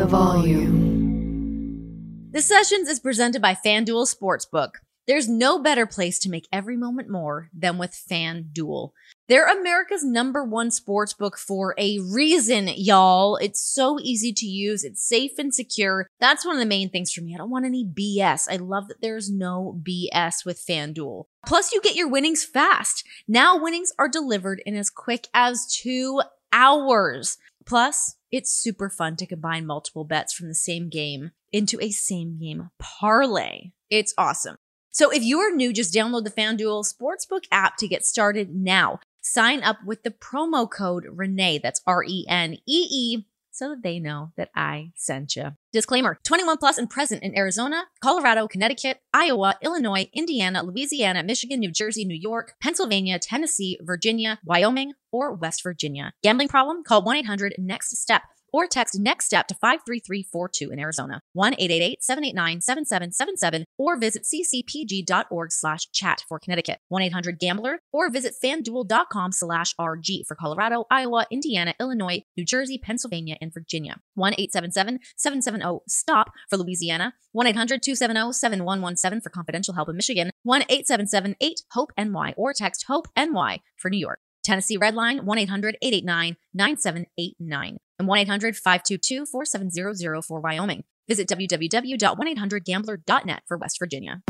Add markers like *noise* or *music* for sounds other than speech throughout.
the volume. The Sessions is presented by FanDuel Sportsbook. There's no better place to make every moment more than with FanDuel. They're America's number one sportsbook for a reason, y'all. It's so easy to use. It's safe and secure. That's one of the main things for me. I don't want any BS. I love that there's no BS with FanDuel. Plus, you get your winnings fast. Now winnings are delivered in as quick as two hours. Plus, it's super fun to combine multiple bets from the same game into a same game parlay. It's awesome. So if you are new, just download the FanDuel Sportsbook app to get started now. Sign up with the promo code Renee, that's R E N E E, so they know that I sent you. Disclaimer 21 plus and present in Arizona, Colorado, Connecticut, Iowa, Illinois, Indiana, Louisiana, Michigan, New Jersey, New York, Pennsylvania, Tennessee, Virginia, Wyoming, or West Virginia. Gambling problem? Call 1 800 NEXT STEP or text next step to 53342 in Arizona, 1-888-789-7777 or visit ccpg.org slash chat for Connecticut, 1-800-GAMBLER or visit fanduel.com slash RG for Colorado, Iowa, Indiana, Illinois, New Jersey, Pennsylvania, and Virginia, 1-877-770-STOP for Louisiana, 1-800-270-7117 for confidential help in Michigan, 1-877-8-HOPE-NY or text HOPE-NY for New York. Tennessee Redline 1 800 889 9789 and 1 800 522 4700 for Wyoming. Visit www.1800gambler.net for West Virginia.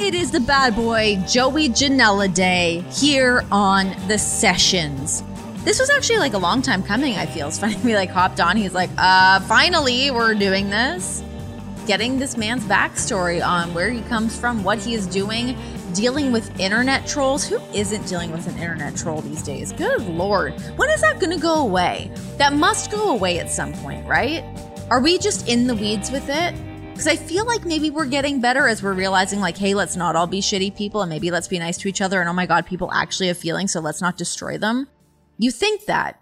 It is the bad boy Joey Janela Day here on The Sessions. This was actually like a long time coming, I feel. It's funny *laughs* we like hopped on. He's like, uh, finally, we're doing this. Getting this man's backstory on where he comes from, what he is doing, dealing with internet trolls. Who isn't dealing with an internet troll these days? Good lord. When is that going to go away? That must go away at some point, right? Are we just in the weeds with it? Because I feel like maybe we're getting better as we're realizing, like, hey, let's not all be shitty people and maybe let's be nice to each other. And oh my God, people actually have feelings, so let's not destroy them. You think that.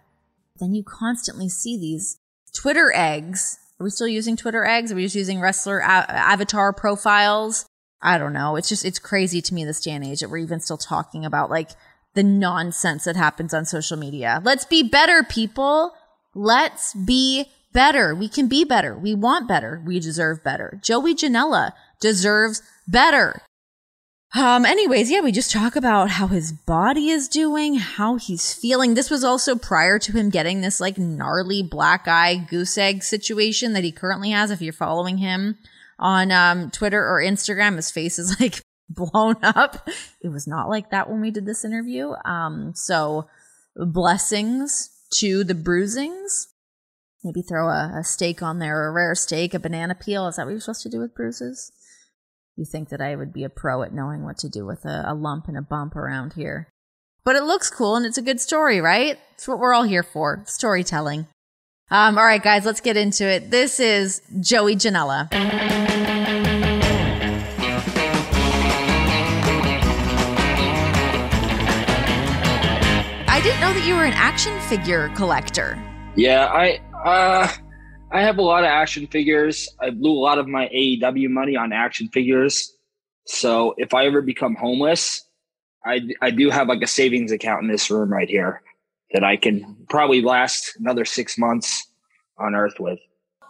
Then you constantly see these Twitter eggs. Are we still using Twitter eggs? Are we just using wrestler a- avatar profiles? I don't know. It's just, it's crazy to me this day and age that we're even still talking about like the nonsense that happens on social media. Let's be better, people. Let's be better. We can be better. We want better. We deserve better. Joey Janela deserves better. Um, anyways, yeah, we just talk about how his body is doing, how he's feeling. This was also prior to him getting this like gnarly black eye goose egg situation that he currently has. If you're following him on um, Twitter or Instagram. His face is *laughs* like blown up. It was not like that when we did this interview. Um, so blessings to the bruisings. Maybe throw a, a steak on there, a rare steak, a banana peel. Is that what you're supposed to do with bruises? You think that I would be a pro at knowing what to do with a, a lump and a bump around here. But it looks cool and it's a good story, right? It's what we're all here for storytelling. Um, all right, guys, let's get into it. This is Joey Janela. I didn't know that you were an action figure collector. Yeah, I uh, I have a lot of action figures. I blew a lot of my AEW money on action figures. So if I ever become homeless, I I do have like a savings account in this room right here that I can probably last another six months on Earth with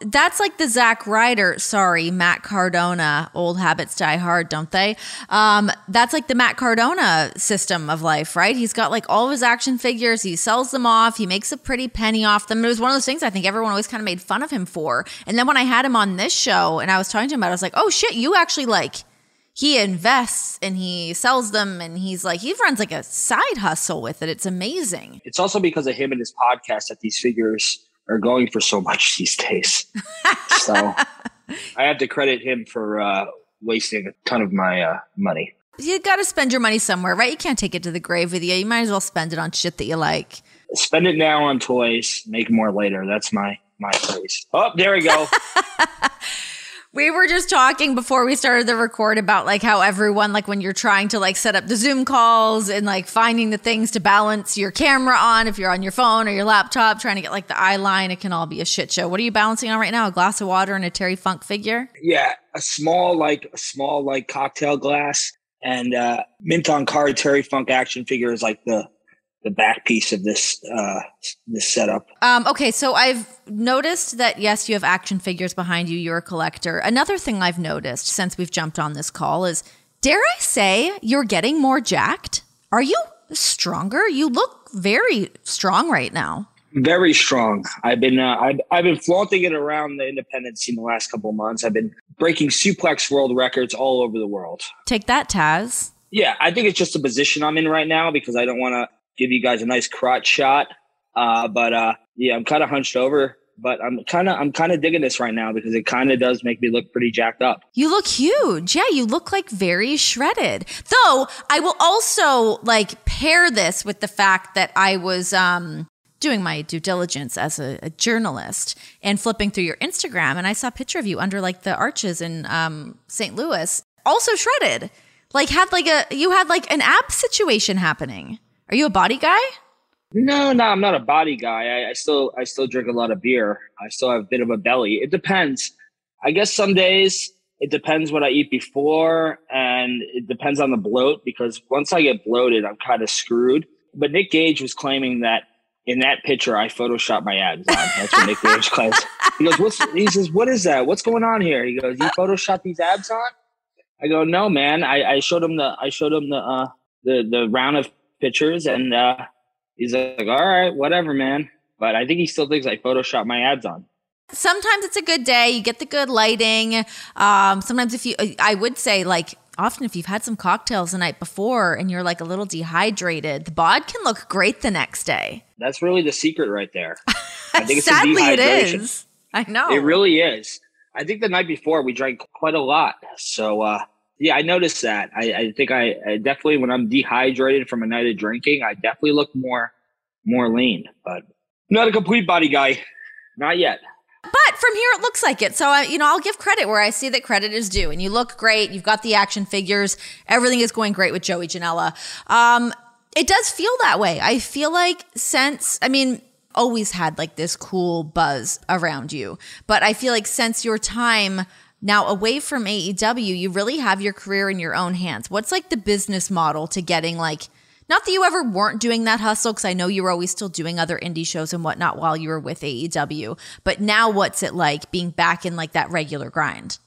that's like the Zack Ryder, sorry, Matt Cardona, old habits die hard, don't they? Um, that's like the Matt Cardona system of life, right? He's got like all of his action figures, he sells them off, he makes a pretty penny off them. It was one of those things I think everyone always kind of made fun of him for. And then when I had him on this show and I was talking to him about it, I was like, oh shit, you actually like he invests and he sells them and he's like he runs like a side hustle with it. It's amazing. It's also because of him and his podcast that these figures are going for so much these days. *laughs* so I have to credit him for uh, wasting a ton of my uh, money. You got to spend your money somewhere, right? You can't take it to the grave with you. You might as well spend it on shit that you like. Spend it now on toys, make more later. That's my my phrase. Oh, there we go. *laughs* We were just talking before we started the record about like how everyone like when you're trying to like set up the Zoom calls and like finding the things to balance your camera on if you're on your phone or your laptop trying to get like the eye line, it can all be a shit show. What are you balancing on right now? A glass of water and a Terry Funk figure? Yeah, a small like a small like cocktail glass and uh mint on card Terry Funk action figure is like the the back piece of this uh, this setup. Um, okay, so I've noticed that yes, you have action figures behind you. You're a collector. Another thing I've noticed since we've jumped on this call is, dare I say, you're getting more jacked. Are you stronger? You look very strong right now. Very strong. I've been uh, I've, I've been flaunting it around the independent scene the last couple of months. I've been breaking suplex world records all over the world. Take that, Taz. Yeah, I think it's just a position I'm in right now because I don't want to give you guys a nice crotch shot. Uh, but uh, yeah, I'm kind of hunched over, but I'm kind of I'm kind of digging this right now because it kind of does make me look pretty jacked up. You look huge. Yeah, you look like very shredded. Though I will also like pair this with the fact that I was um doing my due diligence as a, a, journalist and flipping through your Instagram, and I saw a picture of you under like the arches in um, St. Louis, also shredded. Like had like a you had like an app situation happening. Are you a body guy? No, no, I'm not a body guy. I, I still I still drink a lot of beer. I still have a bit of a belly. It depends. I guess some days it depends what I eat before, and it depends on the bloat because once I get bloated, I'm kind of screwed. But Nick Gage was claiming that in that picture, I photoshopped my abs on. That's what Nick Gage claims. He goes, "What's?" He says, "What is that? What's going on here?" He goes, "You photoshopped these abs on?" I go, "No, man. I, I showed him the I showed him the uh, the the round of pictures, and uh, he's like, all right, whatever, man." But I think he still thinks I photoshopped my ads on. Sometimes it's a good day. You get the good lighting. Um, sometimes if you, I would say like often if you've had some cocktails the night before and you're like a little dehydrated, the bod can look great the next day. That's really the secret right there. *laughs* I think it's Sadly, it is. I know. It really is. I think the night before we drank quite a lot. So, uh, yeah, I noticed that. I, I think I, I, definitely, when I'm dehydrated from a night of drinking, I definitely look more, more lean, but not a complete body guy. Not yet. But from here, it looks like it. So, uh, you know, I'll give credit where I see that credit is due. And you look great. You've got the action figures. Everything is going great with Joey Janela. Um, it does feel that way. I feel like since, I mean, always had like this cool buzz around you. But I feel like since your time now away from AEW, you really have your career in your own hands. What's like the business model to getting like, not that you ever weren't doing that hustle, because I know you were always still doing other indie shows and whatnot while you were with AEW. But now, what's it like being back in like that regular grind?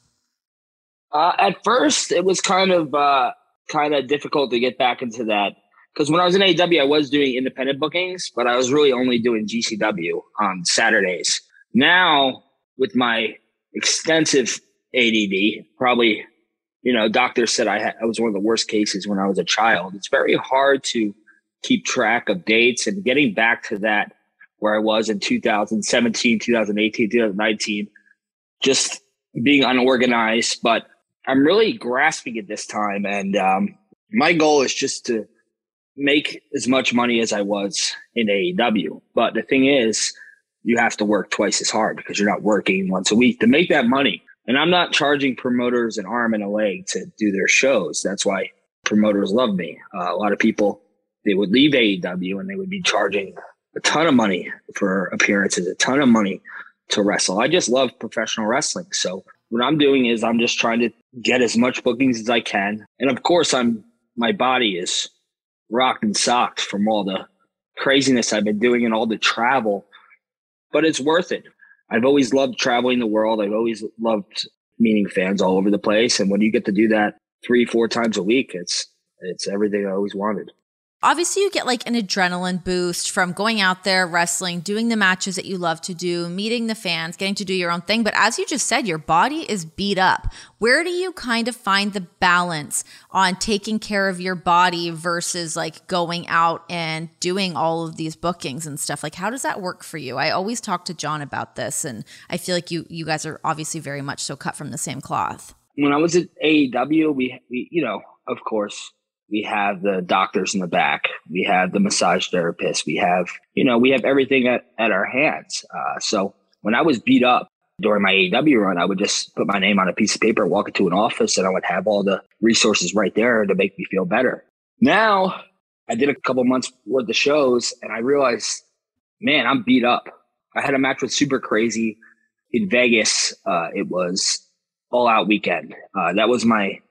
Uh, at first, it was kind of uh, kind of difficult to get back into that because when I was in AEW, I was doing independent bookings, but I was really only doing GCW on Saturdays. Now, with my extensive ADD, probably you know, doctors said I, had, I was one of the worst cases when I was a child. It's very hard to keep track of dates and getting back to that where I was in 2017, 2018, 2019, just being unorganized. But I'm really grasping it this time. And um, my goal is just to make as much money as I was in AEW. But the thing is, you have to work twice as hard because you're not working once a week to make that money. And I'm not charging promoters an arm and a leg to do their shows. That's why promoters love me. Uh, a lot of people, they would leave AEW and they would be charging a ton of money for appearances, a ton of money to wrestle. I just love professional wrestling. So what I'm doing is I'm just trying to get as much bookings as I can. And of course, I'm, my body is rocked and socked from all the craziness I've been doing and all the travel, but it's worth it. I've always loved traveling the world. I've always loved meeting fans all over the place. And when you get to do that three, four times a week, it's it's everything I always wanted obviously you get like an adrenaline boost from going out there wrestling doing the matches that you love to do meeting the fans getting to do your own thing. But as you just said your body is beat up. Where do you kind of find the balance on taking care of your body versus like going out and doing all of these bookings and stuff? Like how does that work for you? I always talk to john about this and i feel like you you guys are obviously very much so cut from the same cloth. When i was at aew we, we you know of course we have the doctors in the back. We have the massage therapists. We have, you know, we have everything at, at our hands. Uh, so when I was beat up during my AEW run, I would just put my name on a piece of paper, walk into an office, and I would have all the resources right there to make me feel better. Now I did a couple months worth of shows and I realized, man, I'm beat up. I had a match with Super Crazy in Vegas. Uh, it was all out weekend. Uh, that was my,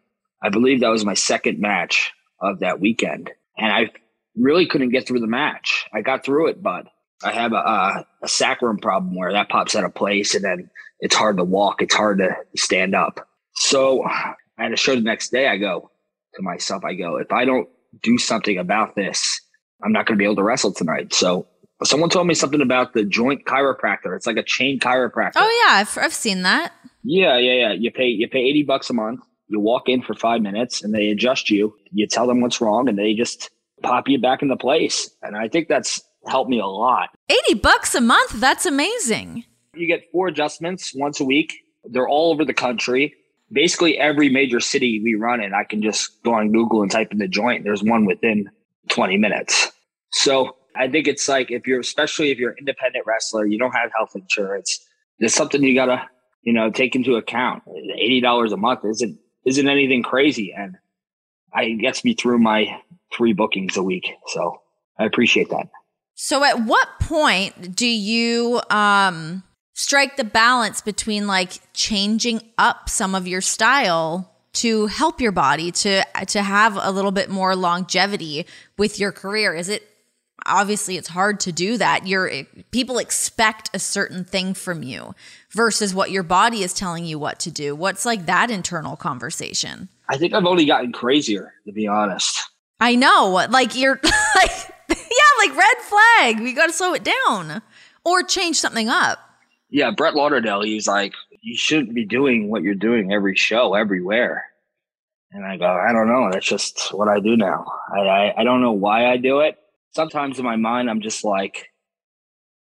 I believe that was my second match of that weekend. And I really couldn't get through the match. I got through it, but I have a, a, a sacrum problem where that pops out of place and then it's hard to walk. It's hard to stand up. So I had a show the next day. I go to myself, I go, if I don't do something about this, I'm not going to be able to wrestle tonight. So someone told me something about the joint chiropractor. It's like a chain chiropractor. Oh yeah, I've, I've seen that. Yeah, yeah, yeah. You pay you pay 80 bucks a month. You walk in for five minutes and they adjust you. You tell them what's wrong and they just pop you back into place. And I think that's helped me a lot. 80 bucks a month. That's amazing. You get four adjustments once a week. They're all over the country. Basically, every major city we run in, I can just go on Google and type in the joint. There's one within 20 minutes. So I think it's like if you're, especially if you're an independent wrestler, you don't have health insurance. There's something you gotta, you know, take into account. Eighty dollars a month isn't isn't anything crazy, and I gets me through my three bookings a week. So I appreciate that. So at what point do you um strike the balance between like changing up some of your style to help your body to to have a little bit more longevity with your career? Is it obviously it's hard to do that. You're eh, people expect a certain thing from you versus what your body is telling you what to do. What's like that internal conversation? I think I've only gotten crazier to be honest. I know. Like you're *laughs* like yeah, like red flag. We got to slow it down or change something up. Yeah, Brett Lauderdale, he's like, you shouldn't be doing what you're doing every show, everywhere. And I go, I don't know. That's just what I do now. I, I, I don't know why I do it. Sometimes in my mind, I'm just like,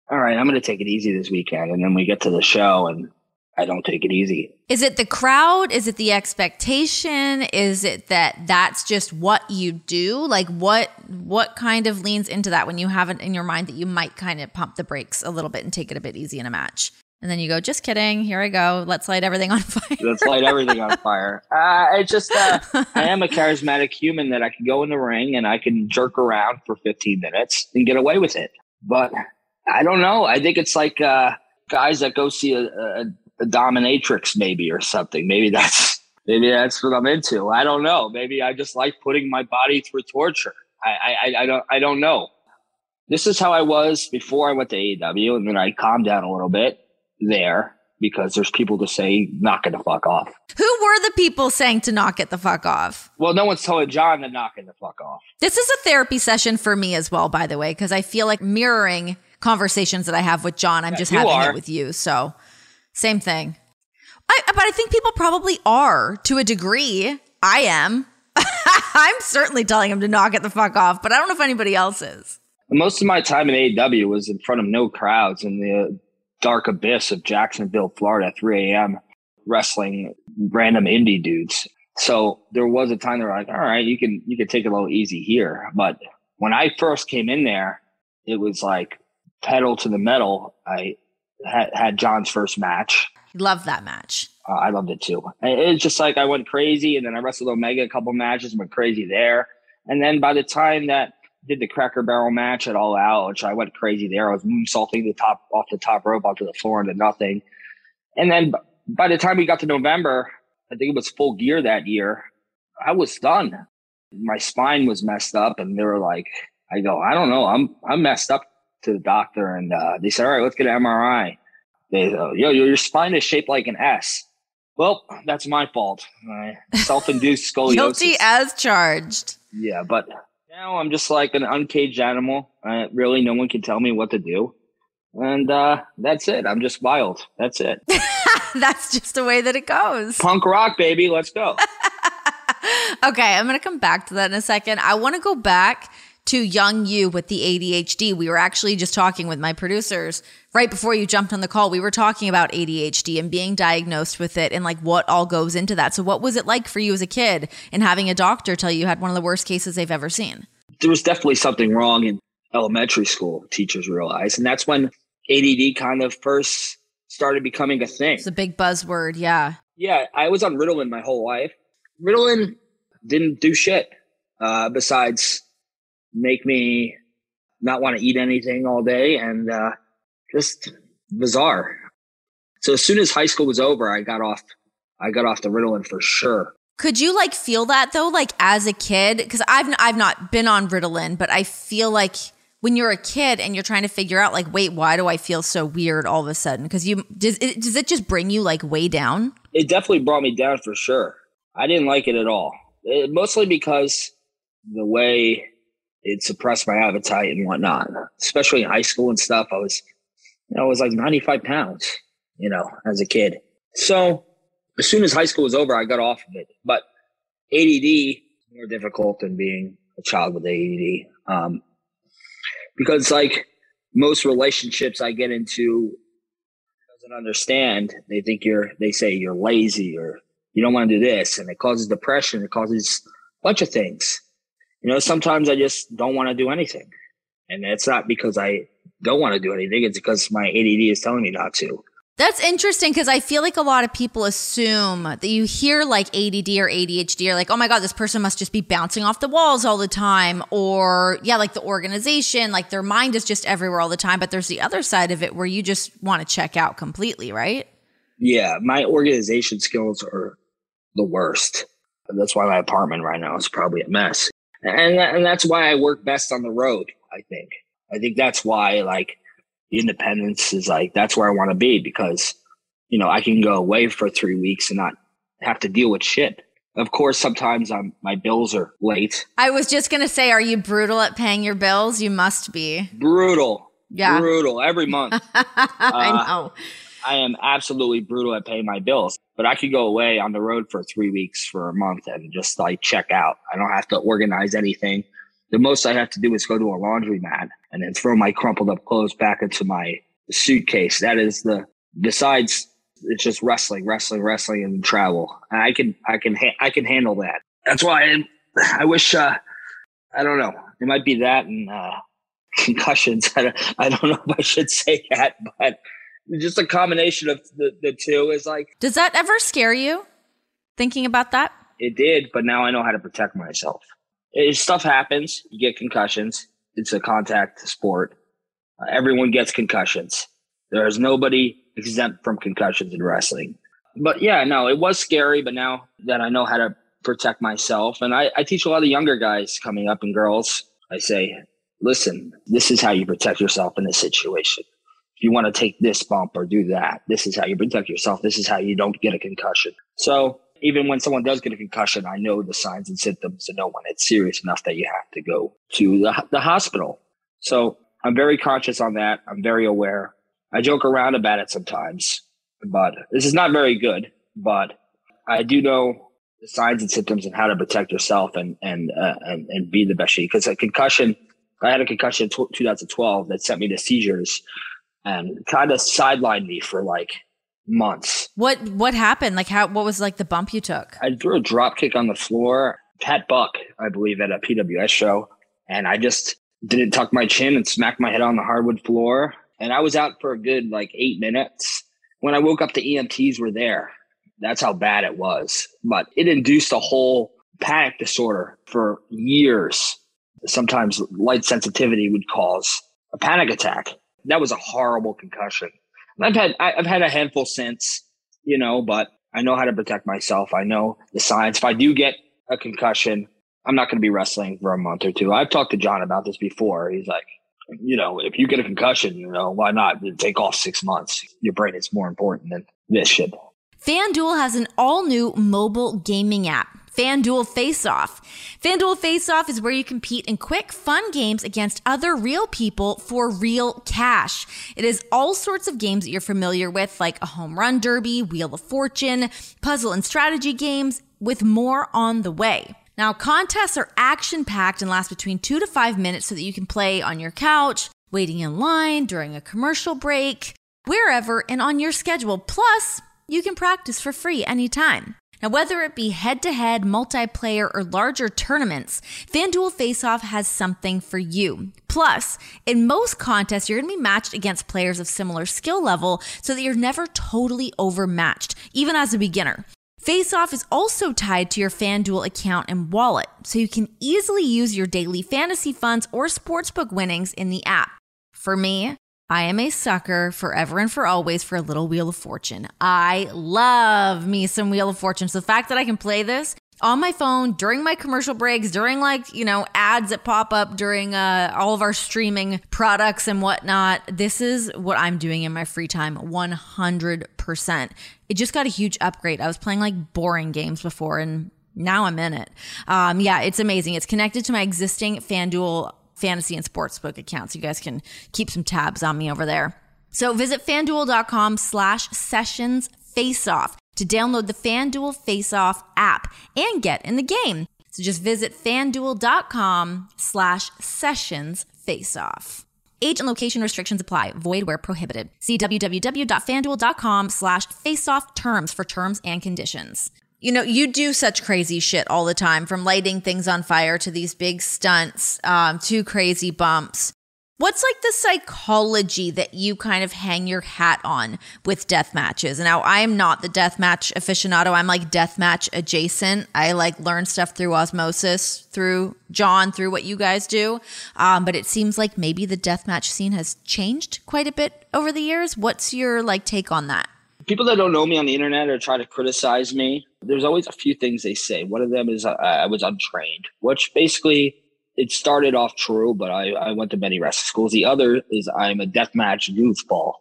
all right, I'm going to take it easy this weekend. And then we get to the show and I don't take it easy. Is it the crowd? Is it the expectation? Is it that that's just what you do? Like what what kind of leans into that when you have it in your mind that you might kind of pump the brakes a little bit and take it a bit easy in a match? And then you go, just kidding. Here I go. Let's light everything on *laughs* fire. Let's light everything on fire. Uh, just, uh, I am a charismatic human that I can go in the ring and I can jerk around for 15 minutes and get away with it. But I don't know. I think it's like uh, guys that go see a, a a dominatrix maybe or something. Maybe that's maybe that's what I'm into. I don't know. Maybe I just like putting my body through torture. I I, I don't I don't know. This is how I was before I went to AEW, and then I calmed down a little bit there because there's people to say knock it the fuck off. Who were the people saying to knock it the fuck off? Well, no one's telling John to knock it the fuck off. This is a therapy session for me as well, by the way, because I feel like mirroring conversations that I have with John, I'm yeah, just having are. it with you. So same thing. I, but I think people probably are to a degree. I am. *laughs* I'm certainly telling him to knock it the fuck off, but I don't know if anybody else is. Most of my time in AEW was in front of no crowds and the dark abyss of Jacksonville, Florida, 3 a.m. wrestling random indie dudes. So there was a time they were like, all right, you can you can take it a little easy here. But when I first came in there, it was like pedal to the metal. I had, had John's first match. Love that match. Uh, I loved it too. It's just like I went crazy, and then I wrestled Omega a couple matches, and went crazy there. And then by the time that did the Cracker Barrel match at All Out, which I went crazy there, I was moonsaulting the top off the top rope onto the floor into nothing. And then by the time we got to November, I think it was full gear that year. I was done. My spine was messed up, and they were like, "I go, I don't know, I'm I'm messed up to the doctor and uh, they said, all right, let's get an MRI. They, uh, yo, your spine is shaped like an S. Well, that's my fault. *laughs* self-induced scoliosis. Guilty as charged. Yeah, but now I'm just like an uncaged animal. Uh, really, no one can tell me what to do. And uh, that's it. I'm just wild. That's it. *laughs* that's just the way that it goes. Punk rock, baby. Let's go. *laughs* okay, I'm going to come back to that in a second. I want to go back to young you with the ADHD. We were actually just talking with my producers right before you jumped on the call. We were talking about ADHD and being diagnosed with it and like what all goes into that. So, what was it like for you as a kid and having a doctor tell you you had one of the worst cases they've ever seen? There was definitely something wrong in elementary school, teachers realized. And that's when ADD kind of first started becoming a thing. It's a big buzzword. Yeah. Yeah. I was on Ritalin my whole life. Ritalin didn't do shit uh, besides make me not want to eat anything all day and uh, just bizarre. So as soon as high school was over, I got off. I got off the Ritalin for sure. Could you like feel that though, like as a kid? Because I've I've not been on Ritalin, but I feel like when you're a kid and you're trying to figure out like, wait, why do I feel so weird all of a sudden? Because you does it does it just bring you like way down? It definitely brought me down for sure. I didn't like it at all. It, mostly because the way it suppressed my appetite and whatnot, especially in high school and stuff. I was, you know, I was like 95 pounds, you know, as a kid. So as soon as high school was over, I got off of it. But ADD more difficult than being a child with ADD. Um, because like most relationships I get into doesn't understand. They think you're, they say you're lazy or you don't want to do this. And it causes depression. It causes a bunch of things. You know, sometimes I just don't want to do anything. And it's not because I don't want to do anything. It's because my ADD is telling me not to. That's interesting because I feel like a lot of people assume that you hear like ADD or ADHD or like, oh my God, this person must just be bouncing off the walls all the time. Or, yeah, like the organization, like their mind is just everywhere all the time. But there's the other side of it where you just want to check out completely, right? Yeah, my organization skills are the worst. That's why my apartment right now is probably a mess. And, and that's why I work best on the road, I think. I think that's why, like, independence is like that's where I want to be because you know I can go away for three weeks and not have to deal with shit. Of course, sometimes I'm my bills are late. I was just gonna say, are you brutal at paying your bills? You must be brutal. Yeah, brutal every month. *laughs* I uh, know. I am absolutely brutal at paying my bills, but I could go away on the road for three weeks for a month and just like check out. I don't have to organize anything. The most I have to do is go to a laundromat and then throw my crumpled up clothes back into my suitcase. That is the, besides it's just wrestling, wrestling, wrestling and travel. I can, I can, ha- I can handle that. That's why I, I wish, uh, I don't know. It might be that and, uh, *laughs* concussions. I *laughs* don't, I don't know if I should say that, but just a combination of the, the two is like. Does that ever scare you? Thinking about that? It did, but now I know how to protect myself it, stuff happens. You get concussions. It's a contact sport. Uh, everyone gets concussions. There is nobody exempt from concussions in wrestling. But yeah, no, it was scary. But now that I know how to protect myself, and I, I teach a lot of younger guys coming up and girls, I say, listen, this is how you protect yourself in this situation. You want to take this bump or do that, this is how you protect yourself. This is how you don't get a concussion. So even when someone does get a concussion, I know the signs and symptoms to know when it's serious enough that you have to go to the, the hospital. So I'm very conscious on that. I'm very aware. I joke around about it sometimes, but this is not very good. But I do know the signs and symptoms and how to protect yourself and and uh, and, and be the best. Because a concussion, I had a concussion in 2012 that sent me to seizures and kind of sidelined me for like months. What what happened? Like how what was like the bump you took? I threw a drop kick on the floor. Pat Buck, I believe, at a PWS show, and I just didn't tuck my chin and smacked my head on the hardwood floor. And I was out for a good like eight minutes. When I woke up, the EMTs were there. That's how bad it was. But it induced a whole panic disorder for years. Sometimes light sensitivity would cause a panic attack. That was a horrible concussion. I've had I've had a handful since, you know, but I know how to protect myself. I know the signs. If I do get a concussion, I'm not going to be wrestling for a month or two. I've talked to John about this before. He's like, you know, if you get a concussion, you know, why not take off six months? Your brain is more important than this shit. FanDuel has an all new mobile gaming app FanDuel Face Off. FanDuel Face Off is where you compete in quick, fun games against other real people for real cash. It is all sorts of games that you're familiar with, like a home run derby, Wheel of Fortune, puzzle and strategy games, with more on the way. Now, contests are action packed and last between two to five minutes so that you can play on your couch, waiting in line, during a commercial break, wherever and on your schedule. Plus, you can practice for free anytime. Now, whether it be head to head, multiplayer, or larger tournaments, FanDuel Faceoff has something for you. Plus, in most contests, you're going to be matched against players of similar skill level so that you're never totally overmatched, even as a beginner. Faceoff is also tied to your FanDuel account and wallet, so you can easily use your daily fantasy funds or sportsbook winnings in the app. For me, I am a sucker forever and for always for a little Wheel of Fortune. I love me some Wheel of Fortune. So the fact that I can play this on my phone during my commercial breaks, during like, you know, ads that pop up during uh, all of our streaming products and whatnot. This is what I'm doing in my free time 100%. It just got a huge upgrade. I was playing like boring games before and now I'm in it. Um, yeah, it's amazing. It's connected to my existing FanDuel fantasy and sportsbook account. So you guys can keep some tabs on me over there. So visit fanduel.com slash sessions face off to download the FanDuel Face Off app and get in the game. So just visit fanduel.com slash sessions face off. Age and location restrictions apply. Void where prohibited. See www.fanduel.com slash faceoff terms for terms and conditions. You know, you do such crazy shit all the time from lighting things on fire to these big stunts um, to crazy bumps. What's like the psychology that you kind of hang your hat on with death matches? Now, I'm not the death match aficionado. I'm like death match adjacent. I like learn stuff through osmosis, through John, through what you guys do. Um, but it seems like maybe the death match scene has changed quite a bit over the years. What's your like take on that? People that don't know me on the internet or try to criticize me, there's always a few things they say. One of them is uh, I was untrained, which basically it started off true, but I, I went to many wrestling schools. The other is I'm a deathmatch goofball.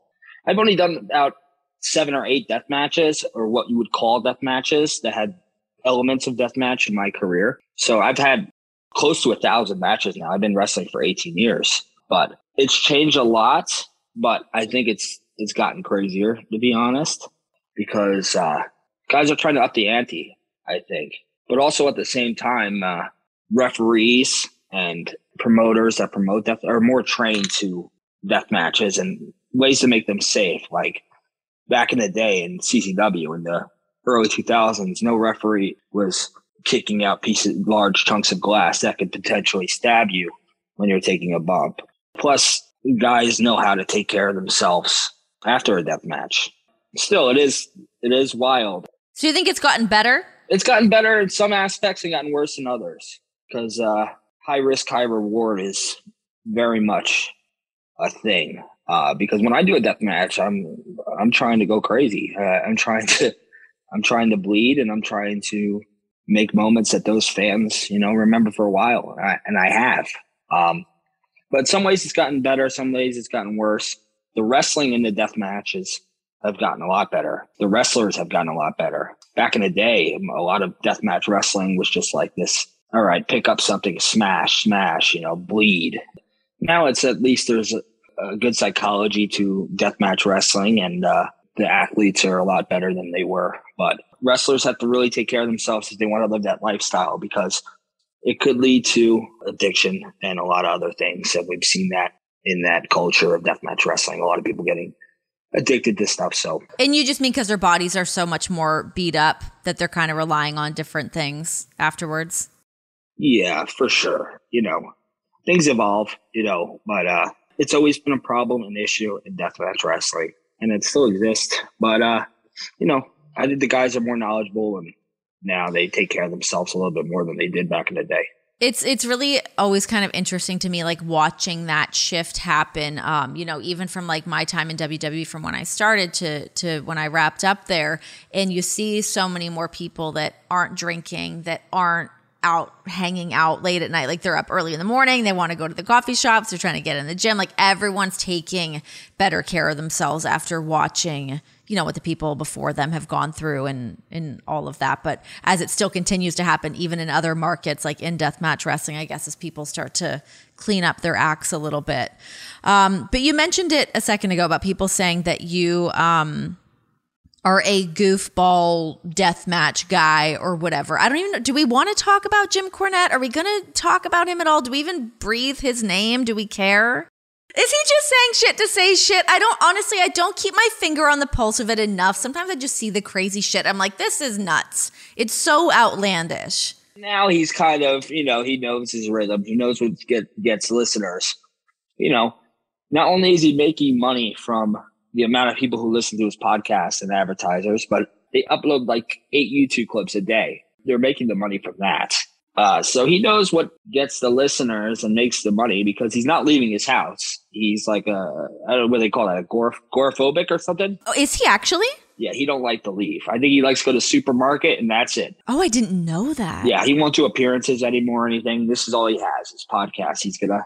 I've only done about seven or eight death matches, or what you would call death matches, that had elements of death match in my career. So I've had close to a thousand matches now. I've been wrestling for 18 years, but it's changed a lot. But I think it's it's gotten crazier to be honest, because uh, guys are trying to up the ante. I think, but also at the same time, uh, referees and promoters that promote death are more trained to death matches and ways to make them safe. Like back in the day in CCW in the early 2000s, no referee was kicking out pieces, large chunks of glass that could potentially stab you when you're taking a bump. Plus, guys know how to take care of themselves after a death match. Still, it is it is wild. So you think it's gotten better? It's gotten better in some aspects and gotten worse in others. Because uh, high risk, high reward is very much a thing. Uh, because when I do a death match, I'm I'm trying to go crazy. Uh, I'm trying to I'm trying to bleed, and I'm trying to make moments that those fans, you know, remember for a while, and I, and I have. Um, but some ways it's gotten better, some ways it's gotten worse. The wrestling in the death matches have gotten a lot better. The wrestlers have gotten a lot better. Back in the day, a lot of death match wrestling was just like this all right, pick up something, smash, smash, you know, bleed. Now it's at least there's a, a good psychology to deathmatch wrestling, and uh, the athletes are a lot better than they were. But wrestlers have to really take care of themselves if they want to live that lifestyle because it could lead to addiction and a lot of other things. And we've seen that in that culture of deathmatch wrestling. A lot of people getting addicted to stuff. So, and you just mean because their bodies are so much more beat up that they're kind of relying on different things afterwards. Yeah, for sure. You know, things evolve, you know, but uh it's always been a problem, an issue in deathmatch wrestling. And it still exists. But uh, you know, I think the guys are more knowledgeable and now they take care of themselves a little bit more than they did back in the day. It's it's really always kind of interesting to me, like watching that shift happen. Um, you know, even from like my time in WWE, from when I started to to when I wrapped up there, and you see so many more people that aren't drinking, that aren't out hanging out late at night. Like they're up early in the morning, they want to go to the coffee shops, they're trying to get in the gym. Like everyone's taking better care of themselves after watching, you know, what the people before them have gone through and and all of that. But as it still continues to happen, even in other markets like in deathmatch wrestling, I guess as people start to clean up their acts a little bit. Um, but you mentioned it a second ago about people saying that you um are a goofball death match guy or whatever. I don't even know. Do we want to talk about Jim Cornette? Are we going to talk about him at all? Do we even breathe his name? Do we care? Is he just saying shit to say shit? I don't honestly, I don't keep my finger on the pulse of it enough. Sometimes I just see the crazy shit. I'm like, this is nuts. It's so outlandish. Now he's kind of, you know, he knows his rhythm. He knows what get, gets listeners. You know, not only is he making money from the amount of people who listen to his podcast and advertisers, but they upload like eight YouTube clips a day. They're making the money from that. Uh, so he knows what gets the listeners and makes the money because he's not leaving his house. He's like a, I don't know what they call that, agoraphobic or something. Oh, is he actually? Yeah, he don't like to leave. I think he likes to go to supermarket and that's it. Oh, I didn't know that. Yeah, he won't do appearances anymore or anything. This is all he has, his podcast. He's gonna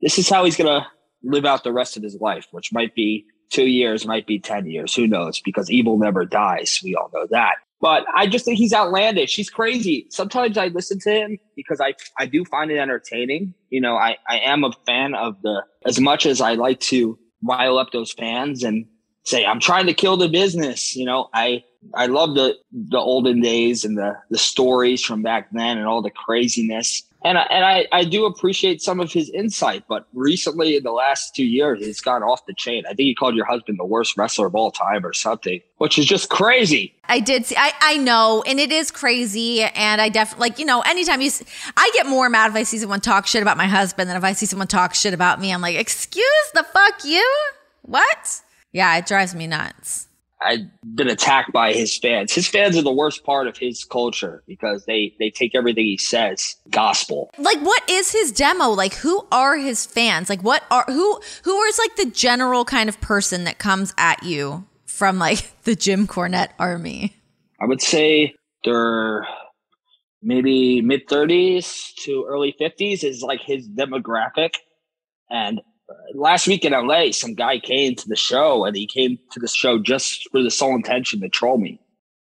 this is how he's gonna live out the rest of his life, which might be two years, might be ten years, who knows? Because evil never dies. We all know that. But I just think he's outlandish. He's crazy. Sometimes I listen to him because I I do find it entertaining. You know, I, I am a fan of the as much as I like to rile up those fans and say I'm trying to kill the business. You know, I I love the the olden days and the the stories from back then and all the craziness. And I, and I, I do appreciate some of his insight, but recently in the last two years, it's gone off the chain. I think he called your husband the worst wrestler of all time or something, which is just crazy. I did see, I, I know, and it is crazy. And I definitely, like, you know, anytime you, I get more mad if I see someone talk shit about my husband than if I see someone talk shit about me. I'm like, excuse the fuck you? What? Yeah, it drives me nuts. I've been attacked by his fans. His fans are the worst part of his culture because they they take everything he says gospel. Like what is his demo? Like who are his fans? Like what are who who is like the general kind of person that comes at you from like *laughs* the Jim Cornette army? I would say they're maybe mid 30s to early 50s is like his demographic and last week in LA, some guy came to the show and he came to the show just for the sole intention to troll me.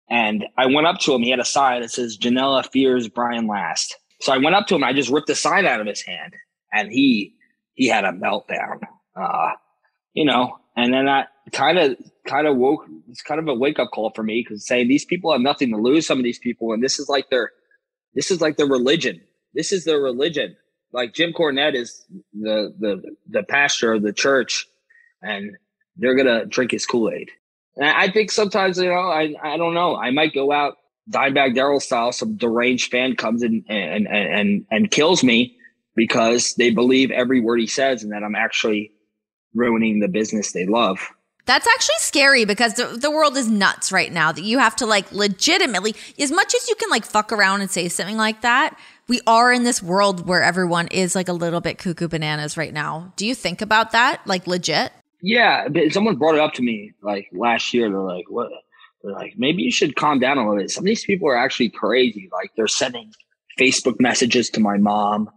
And I went up to him. He had a sign that says Janela fears Brian Last. So I went up to him. I just ripped the sign out of his hand and he, he had a meltdown. Uh, you know, and then that kind of, kind of woke, it's kind of a wake up call for me because saying these people have nothing to lose, some of these people, and this is like their, this is like their religion. This is their religion like Jim Cornette is the the the pastor of the church, and they're gonna drink his Kool Aid. And I think sometimes you know I I don't know I might go out Dimebag Darrell style. Some deranged fan comes in and and and and kills me because they believe every word he says, and that I'm actually ruining the business they love. That's actually scary because the, the world is nuts right now that you have to like legitimately, as much as you can like fuck around and say something like that, we are in this world where everyone is like a little bit cuckoo bananas right now. Do you think about that, like legit? Yeah, someone brought it up to me like last year. They're like, "What?" They're like, "Maybe you should calm down a little bit." Some of these people are actually crazy. Like they're sending Facebook messages to my mom,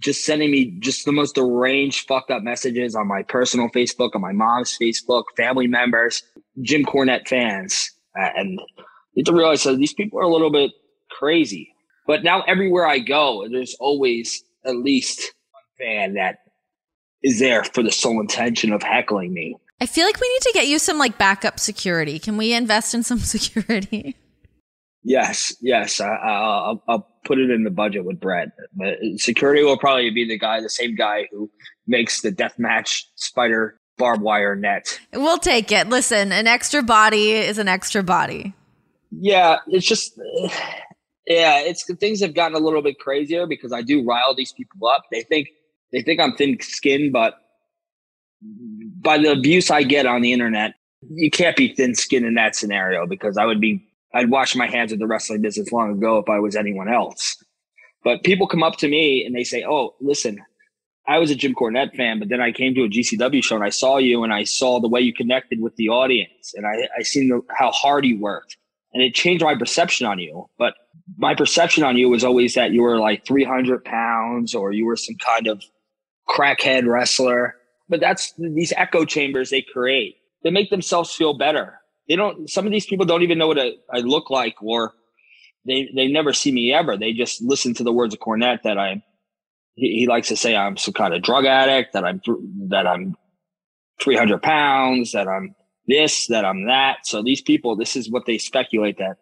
just sending me just the most deranged, fucked up messages on my personal Facebook, on my mom's Facebook, family members, Jim Cornette fans, and you have to realize that these people are a little bit crazy. But now everywhere I go, there's always at least one fan that is there for the sole intention of heckling me. I feel like we need to get you some like backup security. Can we invest in some *laughs* security? Yes, yes. I, will I'll put it in the budget with Brett. But security will probably be the guy, the same guy who makes the deathmatch spider barbed wire net. We'll take it. Listen, an extra body is an extra body. Yeah, it's just yeah, it's things have gotten a little bit crazier because I do rile these people up. They think they think I'm thin skinned, but by the abuse I get on the internet, you can't be thin skinned in that scenario because I would be I'd wash my hands of the wrestling business long ago if I was anyone else. But people come up to me and they say, "Oh, listen, I was a Jim Cornette fan, but then I came to a GCW show and I saw you and I saw the way you connected with the audience and I I seen the, how hard you worked and it changed my perception on you. But my perception on you was always that you were like 300 pounds or you were some kind of crackhead wrestler. But that's these echo chambers they create. They make themselves feel better. They don't, some of these people don't even know what I, look like or they, they never see me ever. They just listen to the words of Cornette that I, he, he likes to say I'm some kind of drug addict, that I'm, that I'm 300 pounds, that I'm this, that I'm that. So these people, this is what they speculate that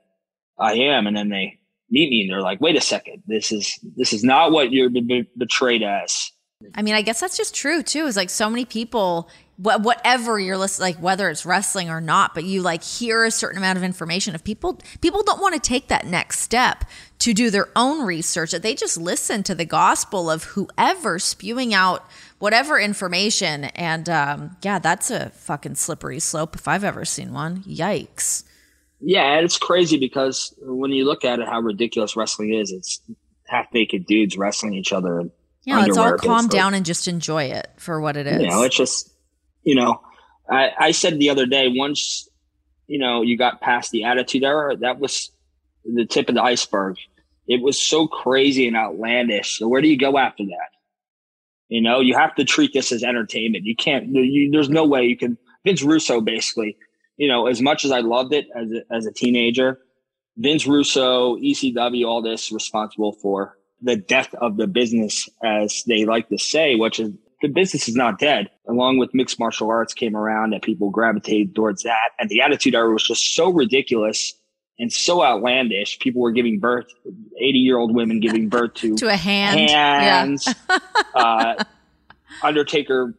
I am. And then they meet me and they're like, wait a second, this is, this is not what you're be- betrayed as. I mean, I guess that's just true too. Is like so many people, wh- whatever you're listening, like whether it's wrestling or not, but you like hear a certain amount of information. If people people don't want to take that next step to do their own research, that they just listen to the gospel of whoever spewing out whatever information. And um, yeah, that's a fucking slippery slope if I've ever seen one. Yikes. Yeah, and it's crazy because when you look at it, how ridiculous wrestling is. It's half naked dudes wrestling each other. Yeah, let's all calm down and just enjoy it for what it is. You know, it's just, you know, I, I said the other day, once you know, you got past the attitude era, that was the tip of the iceberg. It was so crazy and outlandish. So where do you go after that? You know, you have to treat this as entertainment. You can't, you, there's no way you can, Vince Russo basically, you know, as much as I loved it as a, as a teenager, Vince Russo, ECW, all this responsible for the death of the business, as they like to say, which is the business is not dead. Along with mixed martial arts came around and people gravitated towards that. And the attitude era was just so ridiculous and so outlandish. People were giving birth, 80 year old women giving birth to, to a hand. hands. Yeah. *laughs* uh, Undertaker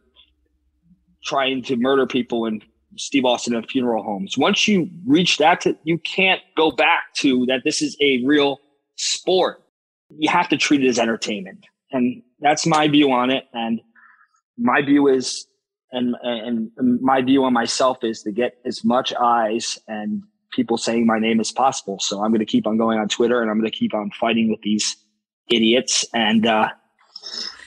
trying to murder people and Steve Austin in funeral homes. Once you reach that, to, you can't go back to that. This is a real sport. You have to treat it as entertainment. And that's my view on it. And my view is, and, and my view on myself is to get as much eyes and people saying my name as possible. So I'm going to keep on going on Twitter and I'm going to keep on fighting with these idiots. And, uh,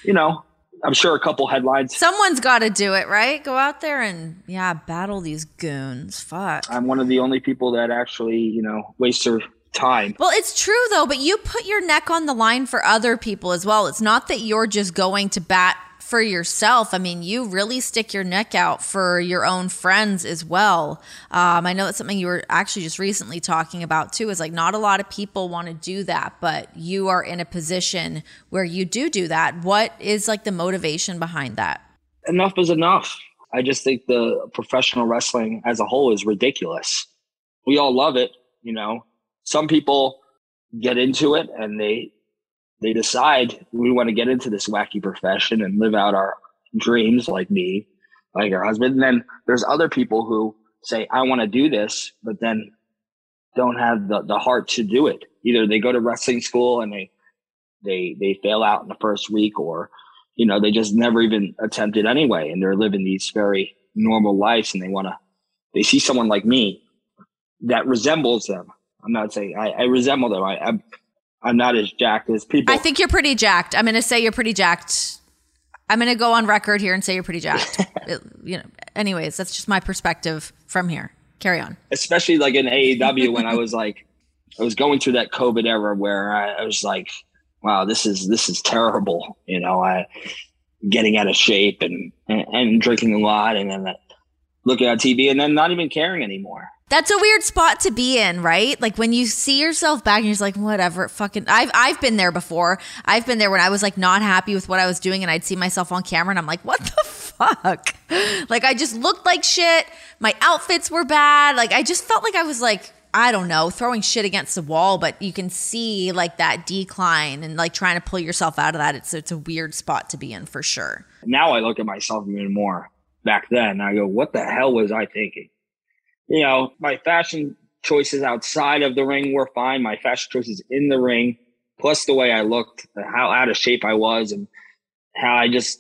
you know, I'm sure a couple headlines. Someone's got to do it, right? Go out there and yeah, battle these goons. Fuck. I'm one of the only people that actually, you know, waste their time. Well, it's true though, but you put your neck on the line for other people as well. It's not that you're just going to bat for yourself. I mean, you really stick your neck out for your own friends as well. Um, I know that's something you were actually just recently talking about too. Is like not a lot of people want to do that, but you are in a position where you do do that. What is like the motivation behind that? Enough is enough. I just think the professional wrestling as a whole is ridiculous. We all love it, you know. Some people get into it and they they decide we want to get into this wacky profession and live out our dreams like me, like our husband. And then there's other people who say, I want to do this, but then don't have the, the heart to do it. Either they go to wrestling school and they, they, they fail out in the first week or, you know, they just never even attempt it anyway. And they're living these very normal lives and they want to, they see someone like me that resembles them. I'm not saying I, I resemble them. I, I'm, I'm not as jacked as people. I think you're pretty jacked. I'm going to say you're pretty jacked. I'm going to go on record here and say you're pretty jacked. *laughs* it, you know, anyways, that's just my perspective from here. Carry on. Especially like in AEW when I was like, I was going through that COVID era where I, I was like, wow, this is this is terrible. You know, I getting out of shape and and, and drinking a lot, and then looking at TV, and then not even caring anymore. That's a weird spot to be in, right? Like when you see yourself back and you're just like, whatever, fucking I've I've been there before. I've been there when I was like not happy with what I was doing and I'd see myself on camera and I'm like, what the fuck? *laughs* Like I just looked like shit. My outfits were bad. Like I just felt like I was like I don't know, throwing shit against the wall, but you can see like that decline and like trying to pull yourself out of that. It's it's a weird spot to be in for sure. Now I look at myself even more back then. I go, what the hell was I thinking? You know, my fashion choices outside of the ring were fine. My fashion choices in the ring, plus the way I looked, how out of shape I was, and how I just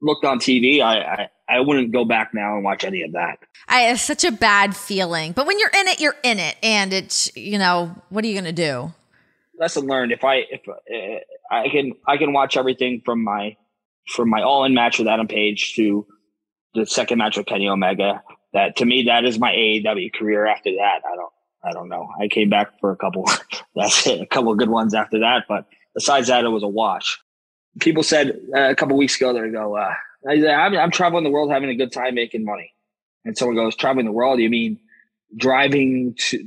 looked on TV, I, I, I wouldn't go back now and watch any of that. I have such a bad feeling. But when you're in it, you're in it. And it's, you know, what are you going to do? Lesson learned. If I, if uh, I can, I can watch everything from my, from my all in match with Adam Page to the second match with Kenny Omega that to me that is my AEW career. After that, I don't I don't know. I came back for a couple. *laughs* that's it, a couple good ones after that. But besides that, it was a wash. People said uh, a couple weeks ago, they go, uh, I'm, I'm traveling the world, having a good time, making money. And someone goes, traveling the world? You mean driving to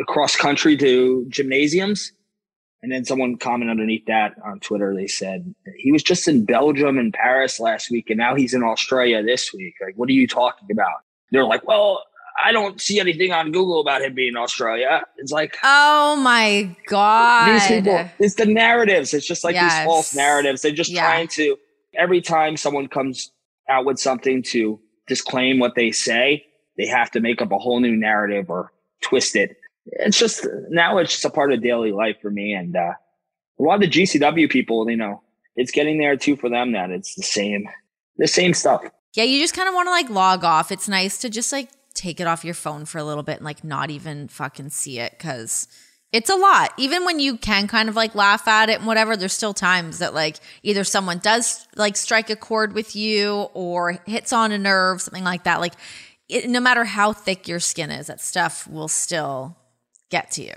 across country to gymnasiums? And then someone commented underneath that on Twitter. They said he was just in Belgium and Paris last week, and now he's in Australia this week. Like, what are you talking about? They're like, well, I don't see anything on Google about him being Australia. It's like, oh my god, these people. It's the narratives. It's just like yes. these false narratives. They're just yeah. trying to. Every time someone comes out with something to disclaim what they say, they have to make up a whole new narrative or twist it. It's just now it's just a part of daily life for me, and uh, a lot of the GCW people, you know, it's getting there too for them that it's the same, the same stuff yeah, you just kind of want to like log off. It's nice to just like take it off your phone for a little bit and like not even fucking see it because it's a lot. Even when you can kind of like laugh at it and whatever, there's still times that like either someone does like strike a chord with you or hits on a nerve, something like that. Like it, no matter how thick your skin is, that stuff will still get to you.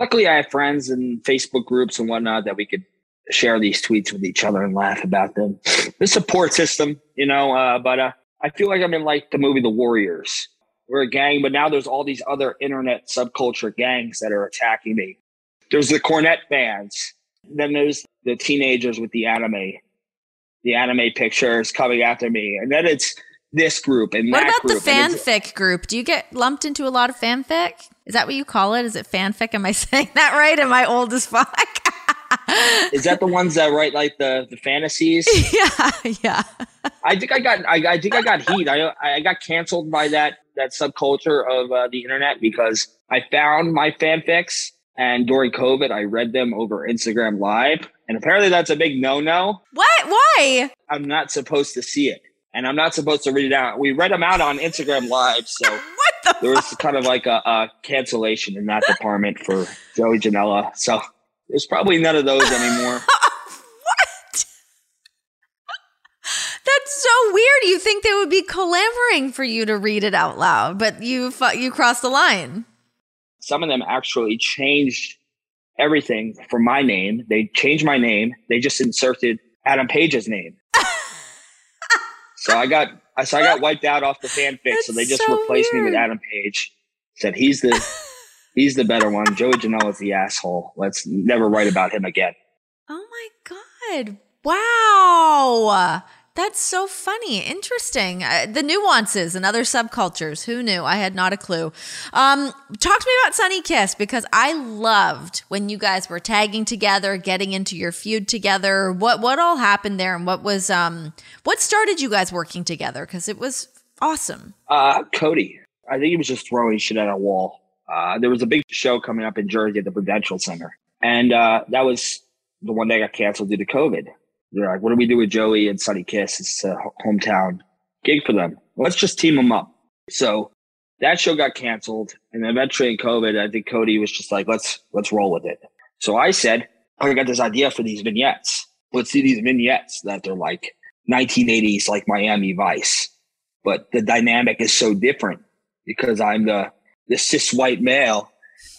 Luckily, I have friends and Facebook groups and whatnot that we could share these tweets with each other and laugh about them. The support system, you know, uh, but uh, I feel like I'm in like the movie The Warriors. We're a gang, but now there's all these other internet subculture gangs that are attacking me. There's the Cornette fans. Then there's the teenagers with the anime, the anime pictures coming after me. And then it's this group and what about group. the fanfic group? Do you get lumped into a lot of fanfic? Is that what you call it? Is it fanfic? Am I *laughs* saying that right? Am I old as fuck? *laughs* *laughs* Is that the ones that write like the the fantasies? *laughs* Yeah, yeah. I think I got I, I think I got heat. I I got canceled by that that subculture of uh, the internet because I found my fanfics and during COVID I read them over Instagram Live, and apparently that's a big no no. What? Why? I'm not supposed to see it and I'm not supposed to read it out. We read them out on Instagram Live, so *laughs* the there was kind of like a, a, cancellation in that department for Joey Janela. So there's probably none of those anymore. *laughs* what? That's so weird. You think they would be clamoring for you to read it out loud, but you you crossed the line. Some of them actually changed everything for my name. They changed my name. They just inserted Adam Page's name. *laughs* So I got so I got wiped out off the fanfic. so they just so replaced weird. me with Adam Page. Said he's the he's the better one. Joey Janela is the asshole. Let's never write about him again. Oh my god! Wow. That's so funny. Interesting. Uh, the nuances and other subcultures. Who knew? I had not a clue. Um, talk to me about Sonny Kiss because I loved when you guys were tagging together, getting into your feud together. What what all happened there, and what was um what started you guys working together? Because it was awesome. Uh, Cody, I think he was just throwing shit at a wall. Uh, there was a big show coming up in Jersey at the Prudential Center, and uh, that was the one that got canceled due to COVID. They're like, what do we do with Joey and Sonny Kiss? It's a hometown gig for them. Let's just team them up. So that show got canceled. And eventually in COVID, I think Cody was just like, let's, let's roll with it. So I said, oh, I got this idea for these vignettes. Let's see these vignettes that they're like 1980s, like Miami Vice. But the dynamic is so different because I'm the, the cis white male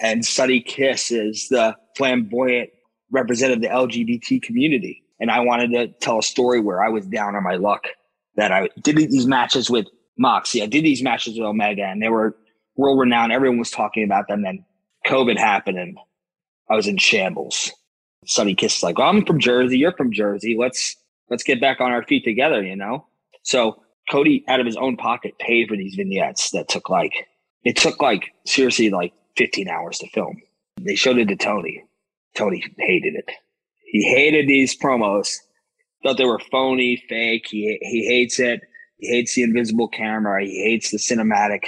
and Sonny Kiss is the flamboyant representative of the LGBT community and I wanted to tell a story where I was down on my luck that I did these matches with Moxley. I did these matches with Omega and they were world renowned. Everyone was talking about them. Then COVID happened and I was in shambles. Sonny Kiss is like, oh, I'm from Jersey. You're from Jersey. Let's, let's get back on our feet together, you know? So Cody out of his own pocket paid for these vignettes that took like, it took like seriously like 15 hours to film. They showed it to Tony. Tony hated it. He hated these promos. Thought they were phony, fake. He he hates it. He hates the invisible camera. He hates the cinematic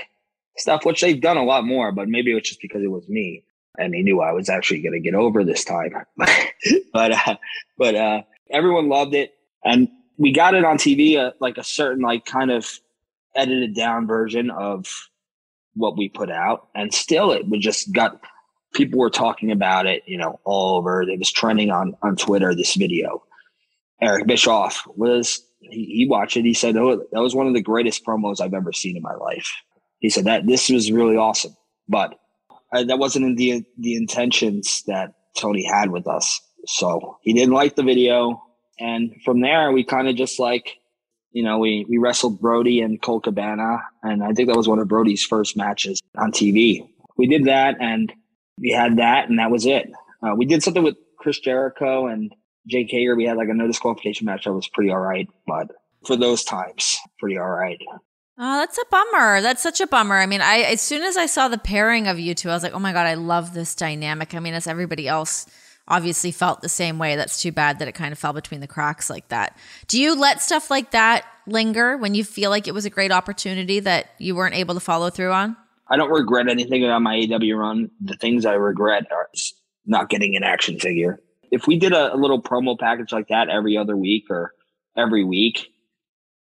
stuff, which they've done a lot more. But maybe it was just because it was me, and he knew I was actually going to get over this time. *laughs* but uh, but uh, everyone loved it, and we got it on TV, uh, like a certain like kind of edited down version of what we put out, and still it we just got people were talking about it, you know, all over. It was trending on on Twitter. This video, Eric Bischoff was he, he watched it. He said, "Oh, that was one of the greatest promos I've ever seen in my life." He said that this was really awesome, but uh, that wasn't in the the intentions that Tony had with us. So he didn't like the video, and from there we kind of just like. You know, we, we wrestled Brodie and Colt Cabana, and I think that was one of Brodie's first matches on TV. We did that, and we had that, and that was it. Uh, we did something with Chris Jericho and Jake Hager. We had like a no disqualification match that was pretty all right, but for those times, pretty all right. Oh, that's a bummer. That's such a bummer. I mean, I as soon as I saw the pairing of you two, I was like, oh my god, I love this dynamic. I mean, as everybody else obviously felt the same way. That's too bad that it kind of fell between the cracks like that. Do you let stuff like that linger when you feel like it was a great opportunity that you weren't able to follow through on? I don't regret anything about my AW run. The things I regret are not getting an action figure. If we did a, a little promo package like that every other week or every week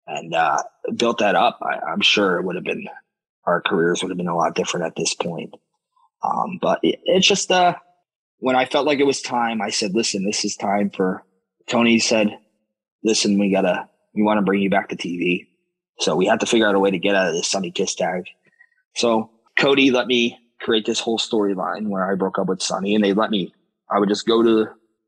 and uh, built that up, I, am sure it would have been, our careers would have been a lot different at this point. Um, but it, it's just, uh, when I felt like it was time, I said, listen, this is time for Tony said, listen, we gotta, we want to bring you back to TV. So we had to figure out a way to get out of this Sonny Kiss tag. So Cody let me create this whole storyline where I broke up with Sonny and they let me, I would just go to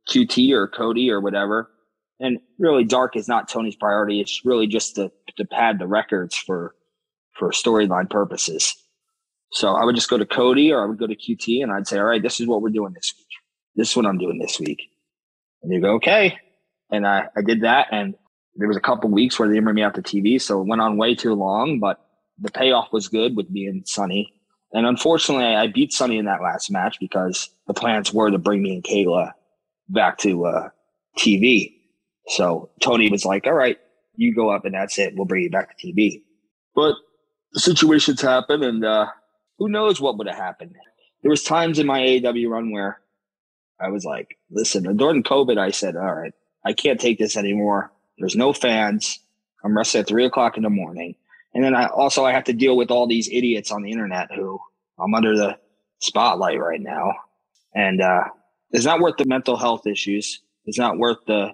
QT or Cody or whatever. And really dark is not Tony's priority. It's really just to, to pad the records for, for storyline purposes. So I would just go to Cody or I would go to QT and I'd say, all right, this is what we're doing this week. This is what I'm doing this week. And they go, okay. And I, I did that. And there was a couple weeks where they didn't bring me out to TV. So it went on way too long, but the payoff was good with me and Sonny. And unfortunately, I beat Sonny in that last match because the plans were to bring me and Kayla back to uh, TV. So Tony was like, all right, you go up and that's it. We'll bring you back to TV. But situations happen and uh, who knows what would have happened. There was times in my AEW run where I was like, listen, during COVID, I said, all right, I can't take this anymore. There's no fans. I'm wrestling at three o'clock in the morning. And then I also I have to deal with all these idiots on the internet who I'm under the spotlight right now. And uh, it's not worth the mental health issues. It's not worth the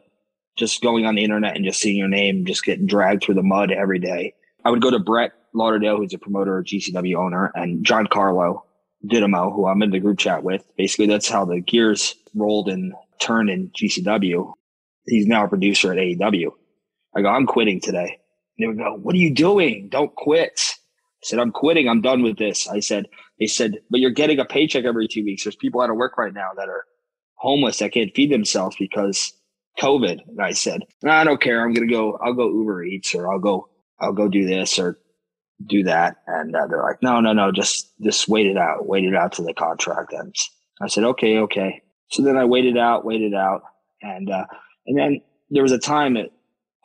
just going on the internet and just seeing your name just getting dragged through the mud every day. I would go to Brett Lauderdale, who's a promoter, GCW owner, and John Carlo Dynamo, who I'm in the group chat with. Basically, that's how the gears rolled and turned in GCW. He's now a producer at AEW. I go, I'm quitting today. They would go, What are you doing? Don't quit. I said, I'm quitting. I'm done with this. I said, They said, But you're getting a paycheck every two weeks. There's people out of work right now that are homeless that can't feed themselves because COVID. And I said, no, I don't care. I'm going to go, I'll go Uber Eats or I'll go, I'll go do this or do that. And uh, they're like, no, no, no, just, just wait it out. Wait it out till the contract ends. I said, okay, okay. So then I waited out, waited out. And, uh, and then there was a time that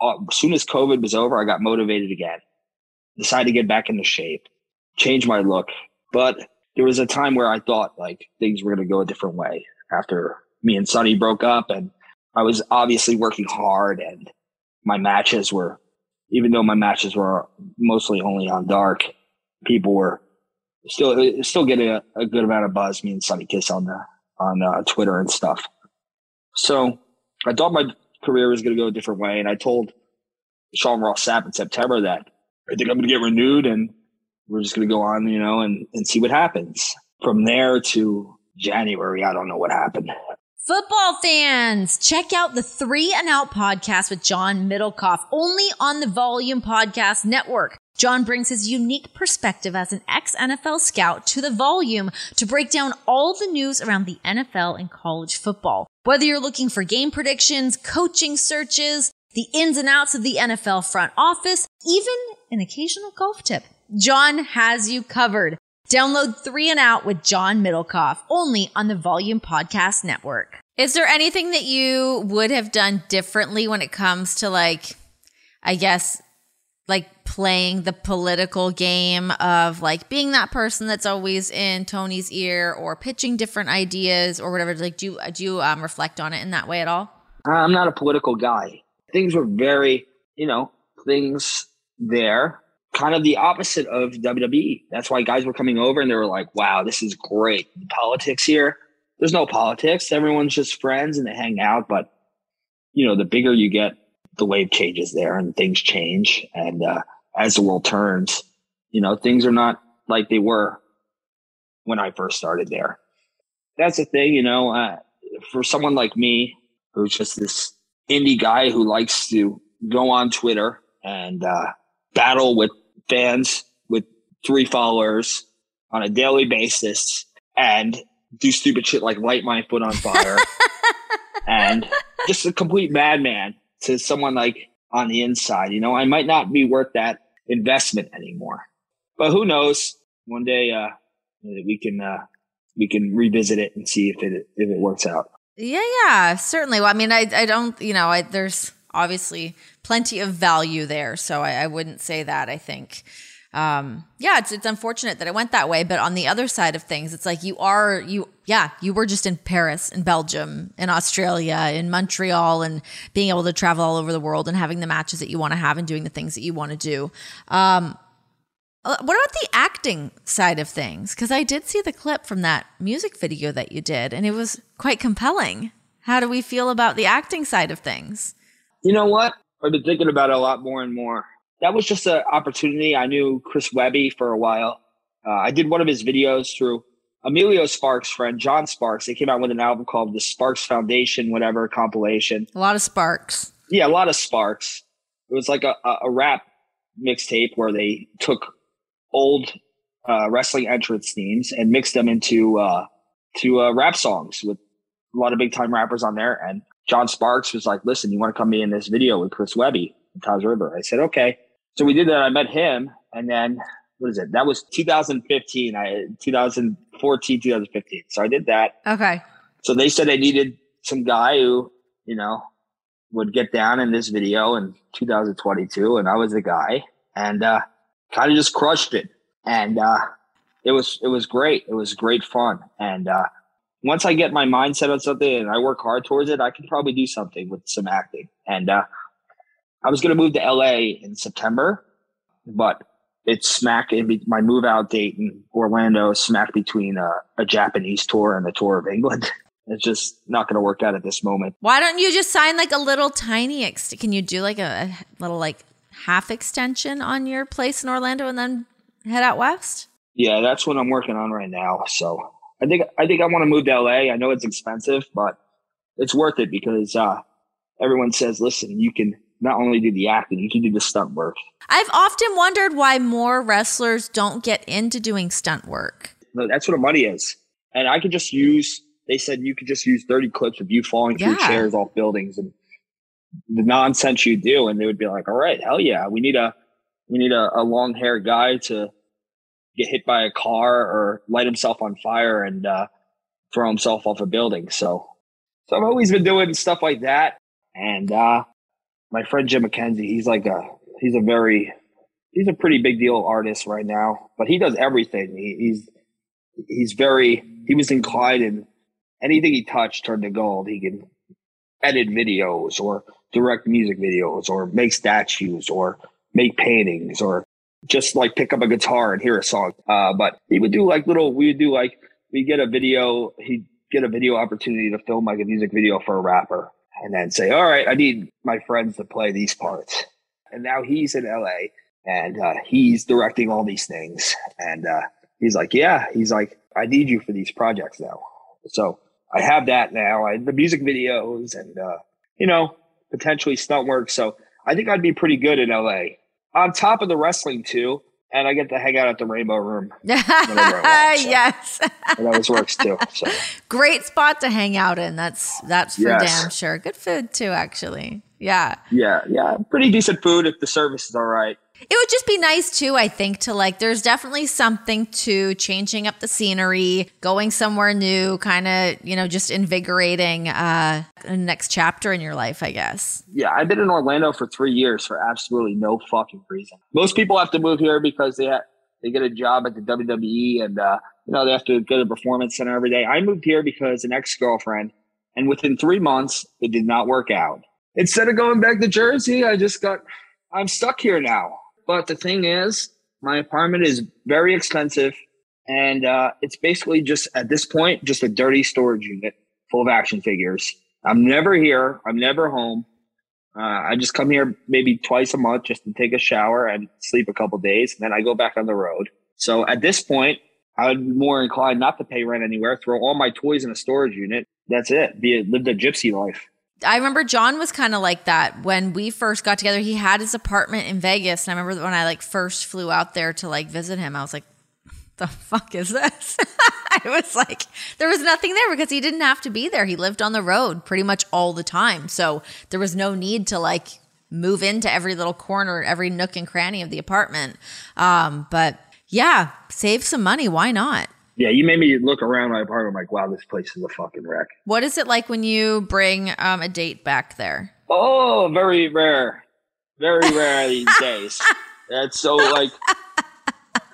uh, as soon as COVID was over, I got motivated again, decided to get back into shape, change my look. But there was a time where I thought like things were going to go a different way after me and Sonny broke up. And I was obviously working hard and my matches were, even though my matches were mostly only on dark, people were still, still getting a, a good amount of buzz, me and Sonny Kiss on the, on uh, Twitter and stuff. So I thought my career was going to go a different way. And I told Sean Ross Sapp in September that I think I'm going to get renewed and we're just going to go on, you know, and, and see what happens. From there to January, I don't know what happened. Football fans, check out the Three and Out podcast with John Middlekauff only on the Volume Podcast Network. John brings his unique perspective as an ex NFL scout to the volume to break down all the news around the NFL and college football. Whether you're looking for game predictions, coaching searches, the ins and outs of the NFL front office, even an occasional golf tip, John has you covered. Download Three and Out with John Middlekauff only on the Volume Podcast Network. Is there anything that you would have done differently when it comes to like, I guess, like playing the political game of like being that person that's always in Tony's ear or pitching different ideas or whatever. Like, do you, do you um, reflect on it in that way at all? I'm not a political guy. Things were very, you know, things there, kind of the opposite of WWE. That's why guys were coming over and they were like, wow, this is great. The politics here. There's no politics. Everyone's just friends and they hang out. But, you know, the bigger you get, the wave changes there and things change. And uh, as the world turns, you know, things are not like they were when I first started there. That's the thing, you know, uh, for someone like me, who's just this indie guy who likes to go on Twitter and uh, battle with fans with three followers on a daily basis and do stupid shit like light my foot on fire *laughs* and just a complete madman to someone like on the inside. You know, I might not be worth that investment anymore. But who knows? One day, uh, we can uh, we can revisit it and see if it if it works out. Yeah, yeah, certainly. Well, I mean, I I don't, you know, I, there's obviously plenty of value there, so I, I wouldn't say that. I think um, yeah, it's it's unfortunate that it went that way. But on the other side of things, it's like you are you yeah you were just in Paris, in Belgium, in Australia, in Montreal, and being able to travel all over the world and having the matches that you want to have and doing the things that you want to do. Um, uh, what about the acting side of things? Because I did see the clip from that music video that you did, and it was quite compelling. How do we feel about the acting side of things? You know what? I've been thinking about it a lot more and more that was just an opportunity. I knew Chris Webby for a while. Uh, I did one of his videos through Emilio Sparks' friend, John Sparks. They came out with an album called the Sparks Foundation, whatever compilation. A lot of sparks. Yeah, a lot of Sparks. It was like a, a, rap mixtape where they took old uh, wrestling entrance themes and mixed them into uh, to uh, rap songs with a lot of big time rappers on there. And John Sparks was like, "Listen, you want to come be in this video with Chris Webby and Taz River?" I said, "Okay." So we did that. I met him, and then what is it? That was 2015. I 2014, 2015. So I did that. Okay. So they said they needed some guy who, you know, would get down in this video in 2022, and I was the guy, and uh, kind of just crushed it. And uh, it was it was great. It was great fun. And uh, once I get my mindset on something and I work hard towards it, I can probably do something with some acting. And uh, I was going to move to LA in September, but it's smack in be- my move out date in Orlando, smack between a, a Japanese tour and the tour of England. *laughs* It's just not going to work out at this moment. Why don't you just sign like a little tiny? Ex- can you do like a, a little like half extension on your place in Orlando and then head out west? Yeah, that's what I'm working on right now. So I think I think I want to move to LA. I know it's expensive, but it's worth it because uh, everyone says, "Listen, you can not only do the acting, you can do the stunt work." I've often wondered why more wrestlers don't get into doing stunt work. No, that's what the money is, and I could just use. They said you could just use 30 clips of you falling through Yeah. chairs off buildings and the nonsense you do, and they would be like, "All right, hell yeah, we need a we need a, a long haired guy to get hit by a car or light himself on fire and uh, throw himself off a building." So, so I've always been doing stuff like that, and uh, my friend Jim McKenzie, he's like a he's a very he's a pretty big deal artist right now, but he does everything. He, he's he's very he was inclined and anything he touched turned to gold. He can edit videos or direct music videos or make statues or make paintings or just like pick up a guitar and hear a song. Uh, but he would do like little, we would do like, we get a video, he'd get a video opportunity to film like a music video for a rapper and then say, all right, I need my friends to play these parts. And now he's in LA and uh, he's directing all these things. And uh, he's like, yeah, he's like, I need you for these projects now. So I have that now. I the music videos and, uh, you know, potentially stunt work. So I think I'd be pretty good in LA. On top of the wrestling too, and I get to hang out at the Rainbow Room. *laughs* want, so. yes. And that always works too. So *laughs* Great spot to hang out in. That's that's for Yes. damn sure. Good food too, actually. Yeah. yeah, yeah, pretty decent food if the service is all right. It would just be nice too, I think, to like, there's definitely something to changing up the scenery, going somewhere new, kind of, you know, just invigorating uh, the next chapter in your life, I guess. Yeah, I've been in Orlando for three years for absolutely no fucking reason. Most people have to move here because they ha- they get a job at the WWE and uh, you know they have to go to the performance center every day. I moved here because an ex girlfriend, and within three months it did not work out. Instead of going back to Jersey, I just got I'm stuck here now. But the thing is, my apartment is very expensive, and uh, it's basically just at this point just a dirty storage unit full of action figures. I'm never here. I'm never home. Uh, I just come here maybe twice a month just to take a shower and sleep a couple days, and then I go back on the road. So at this point, I'm more inclined not to pay rent anywhere. Throw all my toys in a storage unit. That's it. Be a, live the gypsy life. I remember John was kind of like that when we first got together. He had his apartment in Vegas, and I remember when I like first flew out there to like visit him. I was like, "The fuck is this?" *laughs* I was like, there was nothing there because he didn't have to be there. He lived on the road pretty much all the time, so there was no need to like move into every little corner, every nook and cranny of the apartment. Um, but yeah, save some money. Why not? Yeah, you made me look around my apartment like, wow, this place is a fucking wreck. What is it like when you bring um, a date back there? Oh, very rare. Very rare these days. *laughs* That's so like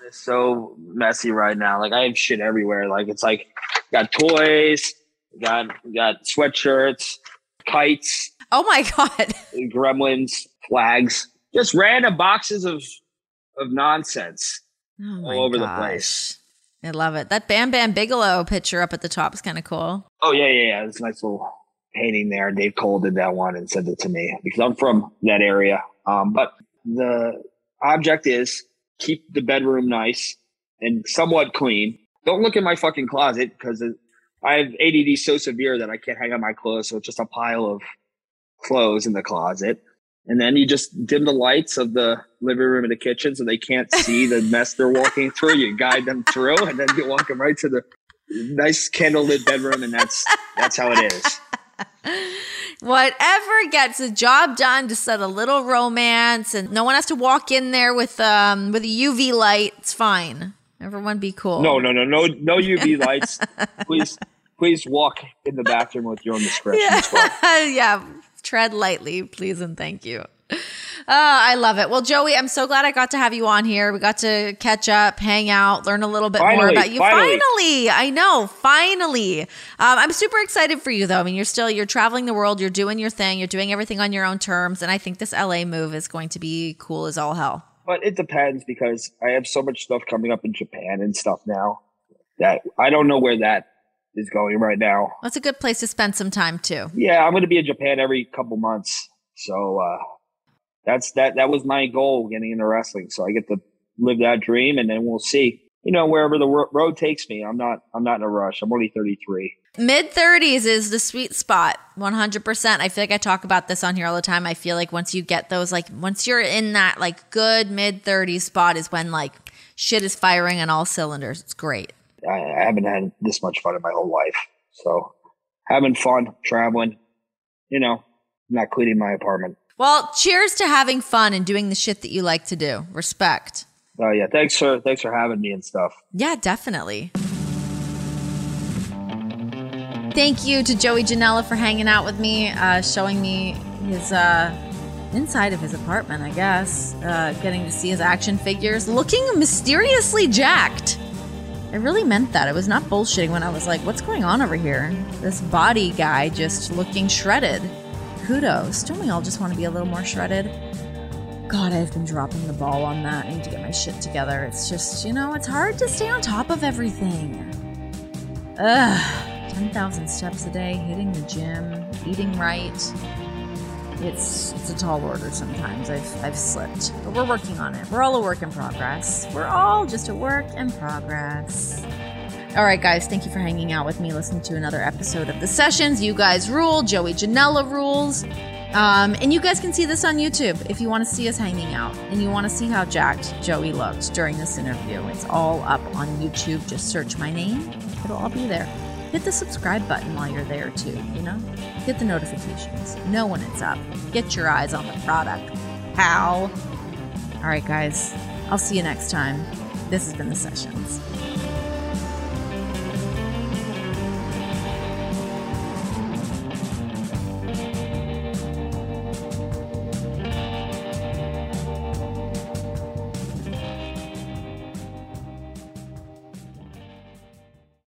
it's so messy right now. Like I have shit everywhere. Like it's like got toys, got got sweatshirts, kites, Oh my god. *laughs* gremlins, flags, just random boxes of of nonsense. Oh all over the place. I love it. That Bam Bam Bigelow picture up at the top is kind of cool. Oh yeah, yeah, yeah. It's a nice little painting there. Dave Cole did that one and sent it to me because I'm from that area. Um, but the object is keep the bedroom nice and somewhat clean. Don't look in my fucking closet because I have ADD so severe that I can't hang up my clothes. So it's just a pile of clothes in the closet. And then you just dim the lights of the living room and the kitchen so they can't see the mess they're walking through. You guide them through and then you walk them right to the nice candlelit bedroom and that's that's how it is. Whatever gets the job done to set a little romance and no one has to walk in there with um with a UV light. It's fine. Everyone be cool. No, no, no, no, no UV lights. please, please walk in the bathroom with your *laughs* own discretion. Yeah. Well. yeah. Tread lightly, please and thank you. Oh, I love it. Well, Joey, I'm so glad I got to have you on here. We got to catch up, hang out, learn a little bit finally, more about you. Finally. finally I know. Finally, um, I'm super excited for you, though. I mean, you're still you're traveling the world, you're doing your thing, you're doing everything on your own terms, and I think this LA move is going to be cool as all hell. But it depends because I have so much stuff coming up in Japan and stuff now that I don't know where that is going right now. That's a good place to spend some time too. Yeah, I'm going to be in Japan every couple months, so uh, that's that. That was my goal getting into wrestling. So I get to live that dream, and then we'll see. You know, wherever the road takes me, I'm not. I'm not in a rush. I'm only 33. Mid 30s is the sweet spot, 100%. I feel like I talk about this on here all the time. I feel like once you get those, like, once you're in that, like, good mid 30s spot is when, like, shit is firing on all cylinders. It's great. I, I haven't had this much fun in my whole life. So having fun, traveling, you know, not cleaning my apartment. Well, cheers to having fun and doing the shit that you like to do. Respect. Oh yeah, thanks for thanks for having me and stuff. Yeah, definitely. Thank you to Joey Janela for hanging out with me, uh, showing me his uh, inside of his apartment, I guess. Uh, getting to see his action figures, looking mysteriously jacked. I really meant that. I was not bullshitting when I was like, what's going on over here? This body guy just looking shredded. Kudos. Don't we all just want to be a little more shredded? God, I've been dropping the ball on that. I need to get my shit together. It's just, you know, it's hard to stay on top of everything. Ugh. 10,000 steps a day, hitting the gym, eating right. It's it's a tall order sometimes. I've I've slipped. But we're working on it. We're all a work in progress. We're all just a work in progress. All right, guys, thank you for hanging out with me, listening to another episode of The Sessions. You guys rule. Joey Janela rules. Um, and you guys can see this on YouTube if you want to see us hanging out and you want to see how jacked Joey looked during this interview. It's all up on YouTube. Just search my name, it'll all be there. Hit the subscribe button while you're there, too, you know? Hit the notifications. Know when it's up. Get your eyes on the product. How? All right, guys. I'll see you next time. This has been The Sessions.